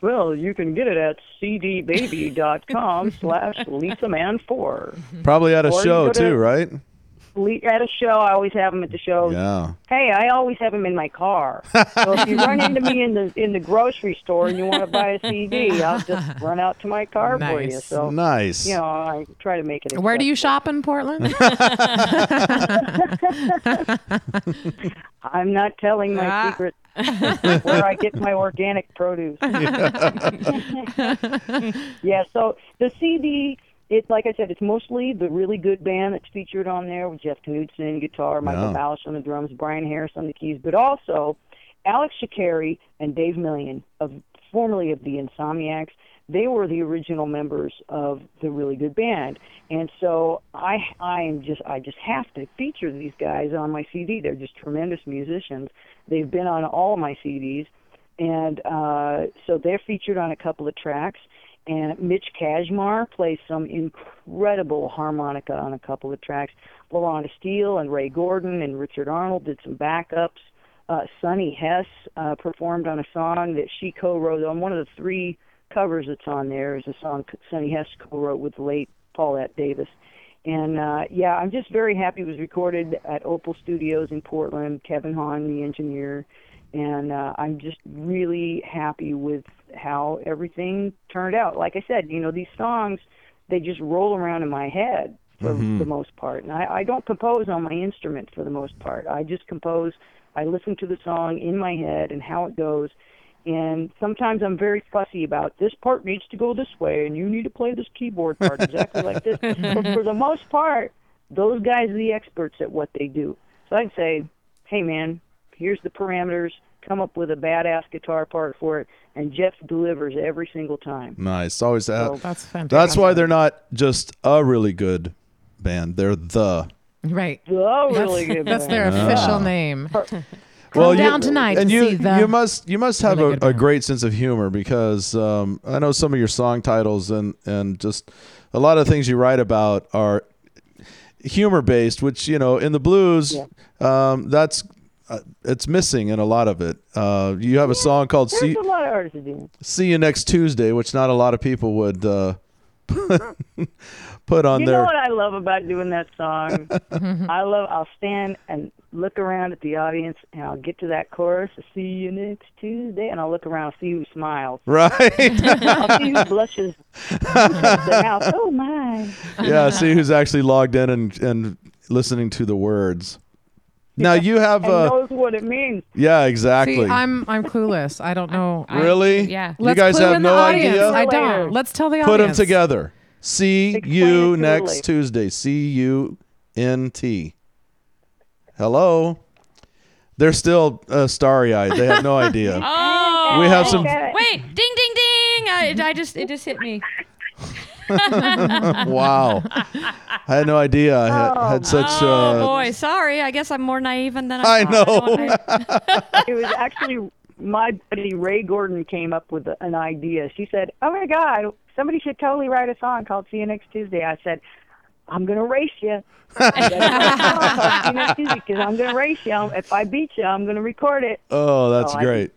Well, you can get it at cdbaby.com slash lisaman4. Probably at a Or show to- too, right? Le- At a show, I always have them at the show. Yeah. Hey, I always have them in my car. So if you run into me in the in the grocery store and you want to buy a CD, I'll just run out to my car for you. Nice. So Nice. you know, I try to make it. Where do you shop in Portland? I'm not telling my Ah. secret where I get my organic produce. yeah, so the CD, it's like I said, it's mostly the really good band that's featured on there with Jeff Knudsen, guitar, Michael Yeah. Balish on the drums, Brian Harris on the keys, but also Alex Shakeri and Dave Melyan, of formerly of the Insomniacs. They were the original members of the really good band, and so I I am just I just have to feature these guys on my CD. They're just tremendous musicians. They've been on all of my CDs, and uh, so they're featured on a couple of tracks. And Mitch Kashmar plays some incredible harmonica on a couple of tracks. LaRhonda Steele and Rae Gordon and Richard Arnold did some backups. Uh, Sonny Hess uh, performed on a song that she co-wrote on one of the three covers that's on there. Is a song Sonny Hess co-wrote with the late Paulette Davis. And uh, yeah, I'm just very happy it was recorded at Opal Studios in Portland. Kevin Hahn, the engineer, and uh, I'm just really happy with how everything turned out. Like I said, you know, these songs they just roll around in my head for mm-hmm. the most part, and I, I don't compose on my instrument for the most part. I just compose. I listen to the song in my head and how it goes. And sometimes I'm very fussy about this part needs to go this way, and you need to play this keyboard part exactly like this. But for the most part, those guys are the experts at what they do. So I'd say, hey man, here's the parameters. Come up with a badass guitar part for it, and Jeff delivers every single time. Nice. Always that. So- That's fantastic. That's why they're not just a really good band. They're the. right. Oh, really good. That's band. their official name. well, down tonight and to you see the you must you must have really a, a great sense of humor because um, I know some of your song titles and and just a lot of things you write about are humor based, which you know in the blues, um, that's uh, it's missing in a lot of it. Uh, you have a song called "See a lot of artists that do. See You Next Tuesday," which not a lot of people would uh, put on there. You their. know what I love about doing that song? I love. I'll stand and look around at the audience, and I'll get to that chorus. See you next Tuesday, and I'll look around, see who smiles. Right. I'll see who blushes. Who shuts their mouth. Oh my! yeah, see who's actually logged in and and listening to the words. Now you have And uh, knows what it means. yeah, exactly. See, I'm I'm clueless. I don't know. I- really? yeah. You Let's guys clue have in the no audience. idea. I don't. Let's tell the audience. Put them audience. together. See Explain you it next clearly. Tuesday. C U N T. Hello. They're still uh, starry eyed. They have no idea. Oh, We have some- Wait, ding, ding, ding! I, I just, it just hit me. wow. I had no idea. I had, had such. Oh Uh, boy, sorry. I guess I'm more naive than I. I thought. know. don't- I- It was actually my buddy Rae Gordon came up with an idea. She said, "Oh my God, somebody should totally write a song called See You Next Tuesday." I said, "I'm gonna race you." because I'm gonna race you. If I beat you, I'm gonna record it. oh, that's Oh, I- great.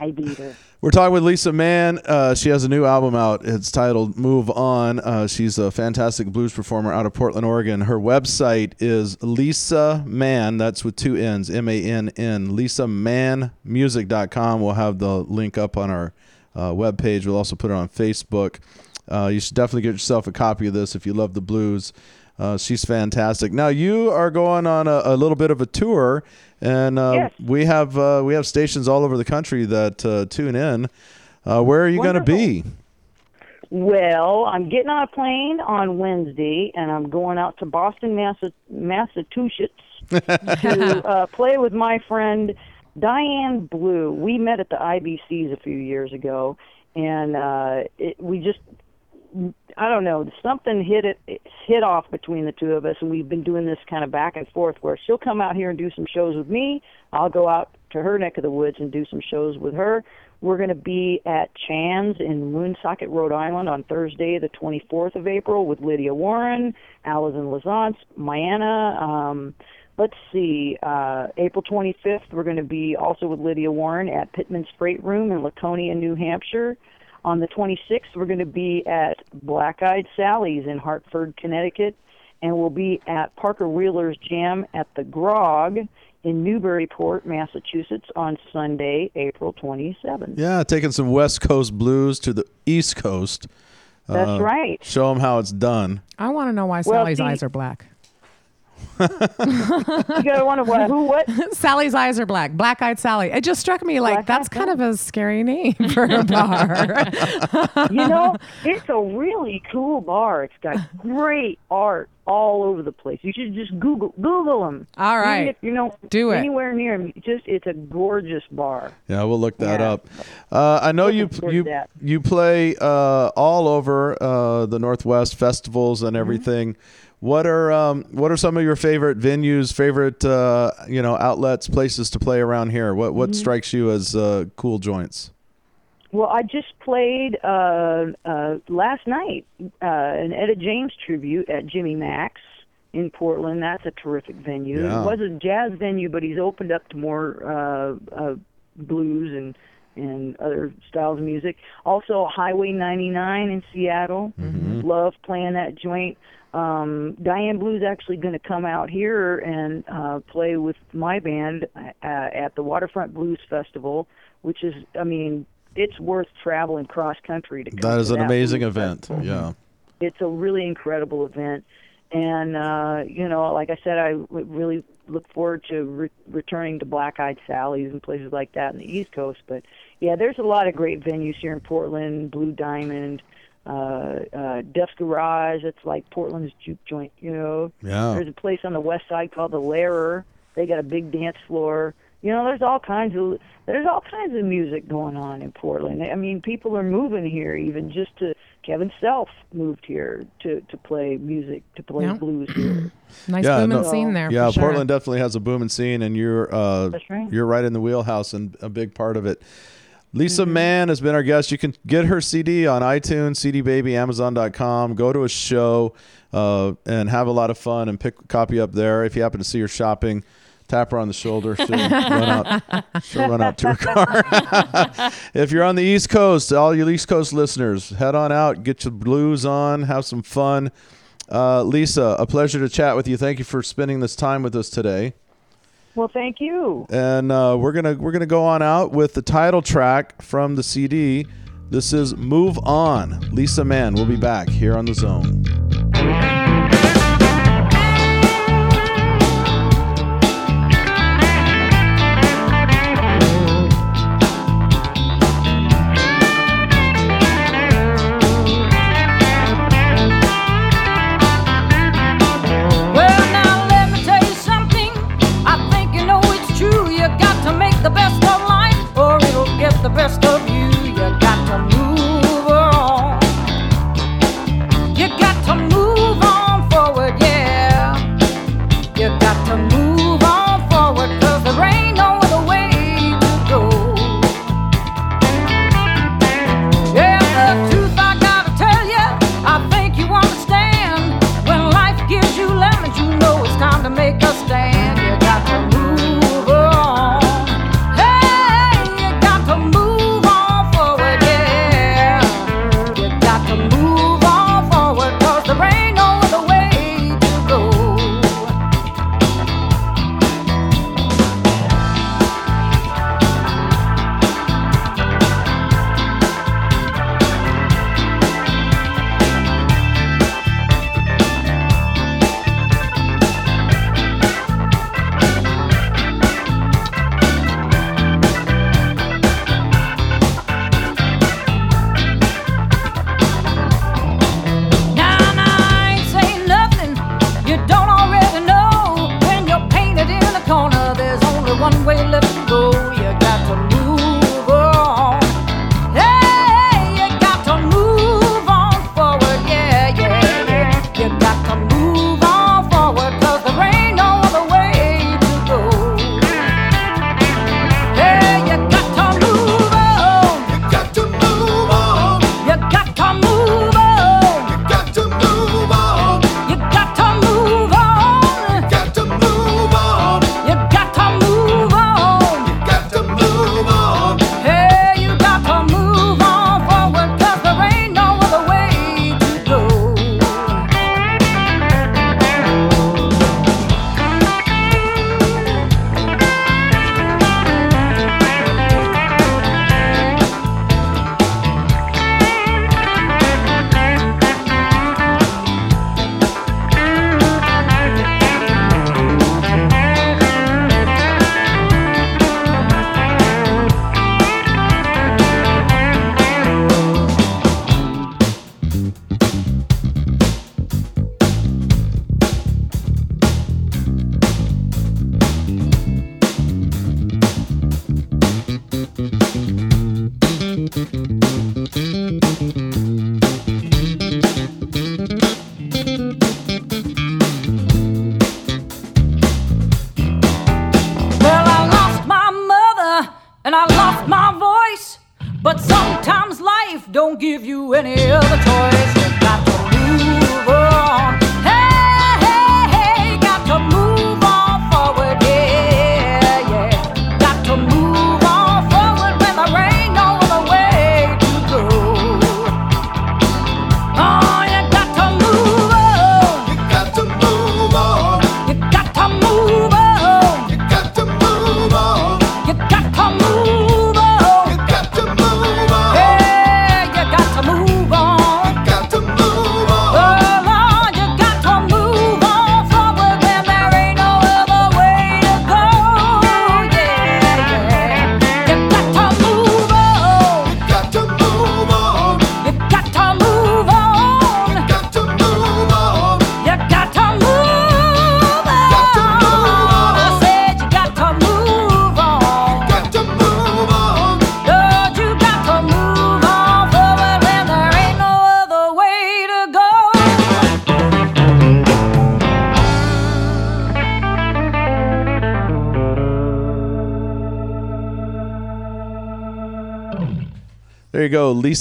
I beat her. We're talking with Lisa Mann. Uh, she has a new album out. It's titled Move On. Uh, she's a fantastic blues performer out of Portland, Oregon. Her website is Lisa Mann. That's with two N's, M A N N. LisaMannMusic.com. We'll have the link up on our uh, webpage. We'll also put it on Facebook. Uh, you should definitely get yourself a copy of this if you love the blues. Uh, she's fantastic. Now you are going on a, a little bit of a tour, and uh, Yes. we have uh, we have stations all over the country that uh, tune in. Uh, where are you going to be? Well, I'm getting on a plane on Wednesday, and I'm going out to Boston, Massa- Massachusetts, to uh, play with my friend Diane Blue. We met at the IBCs a few years ago, and uh, it, we just I don't know, something hit it it hit off between the two of us, and we've been doing this kind of back and forth where she'll come out here and do some shows with me. I'll go out to her neck of the woods and do some shows with her. We're going to be at Chan's in Woonsocket, Rhode Island on Thursday, the 24th of April, with Lydia Warren, Alison Lazance, Mayanna. Um, let's see, uh, April 25th, we're going to be also with Lydia Warren at Pitman's Freight Room in Laconia, New Hampshire. On the 26th, we're going to be at Black Eyed Sally's in Hartford, Connecticut, and we'll be at Parker Wheeler's Jam at the Grog in Newburyport, Massachusetts on Sunday, April 27th. Yeah, taking some West Coast blues to the East Coast. That's Uh, right. Show them how it's done. I want to know why Well, Sally's see- eyes are black. You got to wonder what, who, what? Sally's eyes are black. Black eyed Sally. It just struck me like Black-eyed that's kind of a scary name for a bar. You know, it's a really cool bar. It's got great art all over the place. You should just Google Google them. All right, Even right. if you know Do it. anywhere near 'em, Just it's a gorgeous bar. Yeah, we'll look that Yeah. up. Uh, I know you Looking forward you that. you play uh, all over uh, the Northwest festivals Mm-hmm. and everything. What are um, what are some of your favorite venues, favorite uh, you know outlets, places to play around here? What what Mm-hmm. strikes you as uh, cool joints? Well, I just played uh, uh, last night uh, an Etta James tribute at Jimmy Mak's in Portland. That's a terrific venue. Yeah. It was a jazz venue, but he's opened up to more uh, uh, blues and and other styles of music. Also, Highway 99 in Seattle. Love playing that joint. Um, Diane Blue's actually going to come out here and uh, play with my band uh, at the Waterfront Blues Festival, which is, I mean, it's worth traveling cross country to. Come That is to an amazing blues event. festival. Yeah. It's a really incredible event, and uh, you know, like I said, I really look forward to re- returning to Black Eyed Sally's and places like that in the East Coast. But yeah, there's a lot of great venues here in Portland. Blue Diamond. Uh, uh, Duff's Garage. It's like Portland's juke joint, you know. Yeah. There's a place on the west side called the Lairer. They got a big dance floor. You know, there's all kinds of there's all kinds of music going on in Portland. I mean, people are moving here even just to Kevin Selfe moved here to to play music, to play Yeah. blues here. Nice Yeah, booming no- scene there. Yeah, for sure. Portland definitely has a booming scene, and you're uh, right. you're right in the wheelhouse and a big part of it. Lisa Mm-hmm. Mann has been our guest. You can get her CD on iTunes, CD Baby, Amazon.com. Go to a show uh, and have a lot of fun and pick a copy up there. If you happen to see her shopping, tap her on the shoulder. She'll run out. She'll run out to her car. if you're on the East Coast, all you East Coast listeners, head on out, get your blues on, have some fun. Uh, Lisa, a pleasure to chat with you. Thank you for spending this time with us today. Well, thank you. And uh, we're gonna we're gonna go on out with the title track from the CD. This is "Move On." Lisa Mann. We'll be back here on the Zone.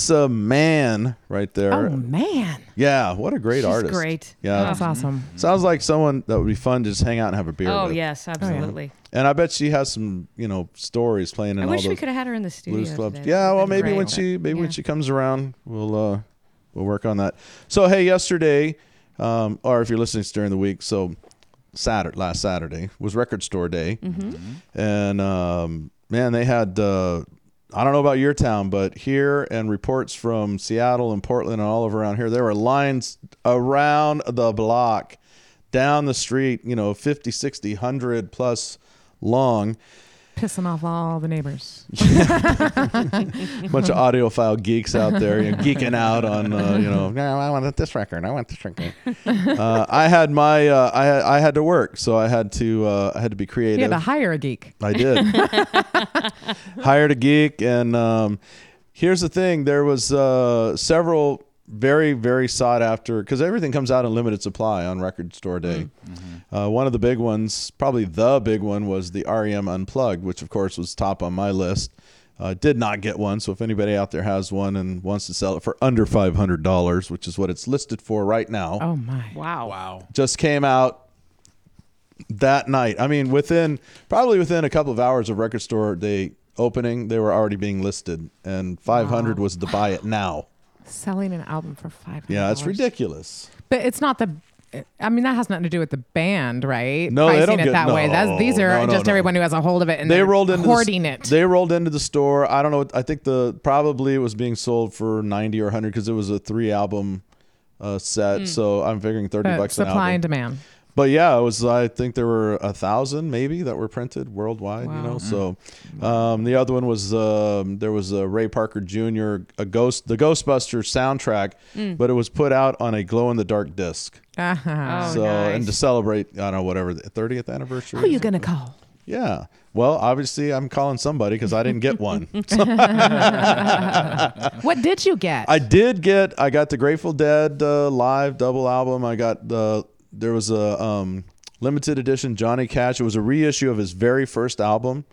Lisa Mann, right there. Oh man, Yeah, what a great She's artist. great. Yeah, that's awesome. sounds like someone that would be fun to just hang out and have a beer Oh with. yes, absolutely. And I bet she has some, you know, stories playing in I all wish we those could have had her in the studio. blues clubs. today. Yeah, well, That'd be maybe when she maybe when Yeah. she comes around, we'll uh we'll work on that. So hey, yesterday, um, or if you're listening to during the week, so Saturday, last Saturday was Record Store Day, Mm-hmm. and um, man, they had. Uh, I don't know about your town, but here and reports from Seattle and Portland and all over around here, there were lines around the block, down the street, you know, 50, 60, 100 plus long. Pissing off all the neighbors. bunch of audiophile geeks out there, you know, geeking out on, uh, you know, no, I want this record, I want this record. Uh, I had my, uh, I had, I had to work, so I had to, uh, I had to be You creative. had to hire a geek. I did. Hired a geek, and um, here's the thing: there was uh, several very, very sought after because everything comes out in limited supply on Record Store Day. Uh, one of the big ones, probably the big one, was the REM Unplugged, which of course was top on my list. Uh, did not get one, so if anybody out there has one and wants to sell it for under five hundred dollars, which is what it's listed for right now, Oh my. Wow. Wow. just came out that night. I mean, within probably within a couple of hours of record store day opening, they were already being listed, and 500 was the buy it now. Selling an album for five. Yeah, it's ridiculous. But it's not the. I mean, that has nothing to do with the band, right? No, they Pricing don't it get- that way. That's these are no, no, just no. everyone who has a hold of it and They rolled into hoarding the, it. They rolled into the store. I don't know. I think the probably it was being sold for 90 or 100 because it was a three album uh, set. So I'm figuring 30 But bucks an supply album. and demand. But yeah, it was. I think there were a thousand maybe that were printed worldwide. You know, so um, the other one was um, there was a Ray Parker Jr. a ghost the Ghostbusters soundtrack, but it was put out on a glow in the dark disc. Uh-huh. Oh, so and to celebrate, I don't know whatever the 30th anniversary. Who are you gonna call? Yeah. Well, obviously I'm calling somebody because I didn't get one. What did you get? I did get. I got the Grateful Dead uh, live double album. I got the. There was a um, limited edition Johnny Cash. It was a reissue of his very first album,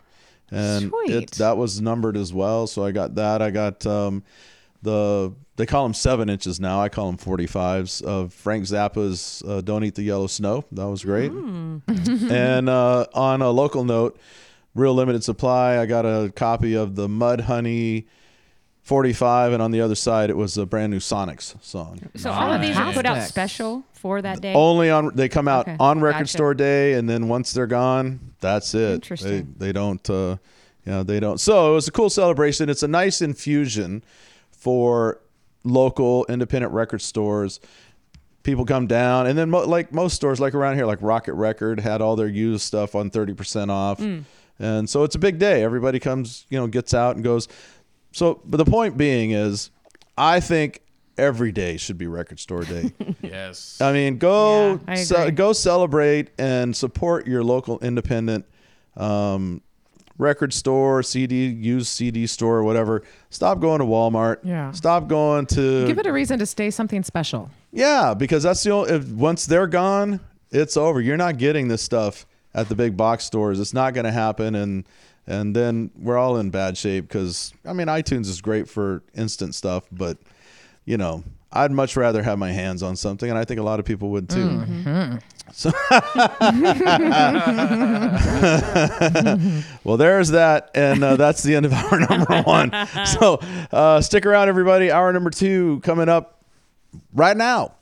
and Sweet. it that was numbered as well. So I got that. I got um, the. They call them seven inches now. I call them forty fives of Frank Zappa's uh, "Don't Eat the Yellow Snow." That was great. and uh, on a local note, real limited supply. I got a copy of the Mudhoney 45, and on the other side, it was a brand new Sonics song. So all of these are put out special for that day. Only on they come out Okay, on Record gotcha. Store Day, and then once they're gone, that's it. Interesting. They, they don't. Uh, yeah, they don't. So it was a cool celebration. It's a nice infusion for local independent record stores. People come down, and then mo- like most stores, like around here, like Rocket Record had all their used stuff on thirty percent off, Mm. and so it's a big day. Everybody comes, you know, gets out and goes. So, but the point being is, I think every day should be Record Store Day. Yes. I mean, go Yeah, I ce- agree. go celebrate and support your local independent um, record store, CD, used CD store, whatever. Stop going to Walmart. Yeah. Stop going to Give it a reason to stay something special. yeah, because that's the only. If, once they're gone, it's over. You're not getting this stuff at the big box stores. It's not going to happen, and and then we're all in bad shape because I mean, iTunes is great for instant stuff, but you know, I'd much rather have my hands on something, and I think a lot of people would too. So, well, there's that, and uh, that's the end of hour number one. So, uh, stick around, everybody. Hour number two coming up right now.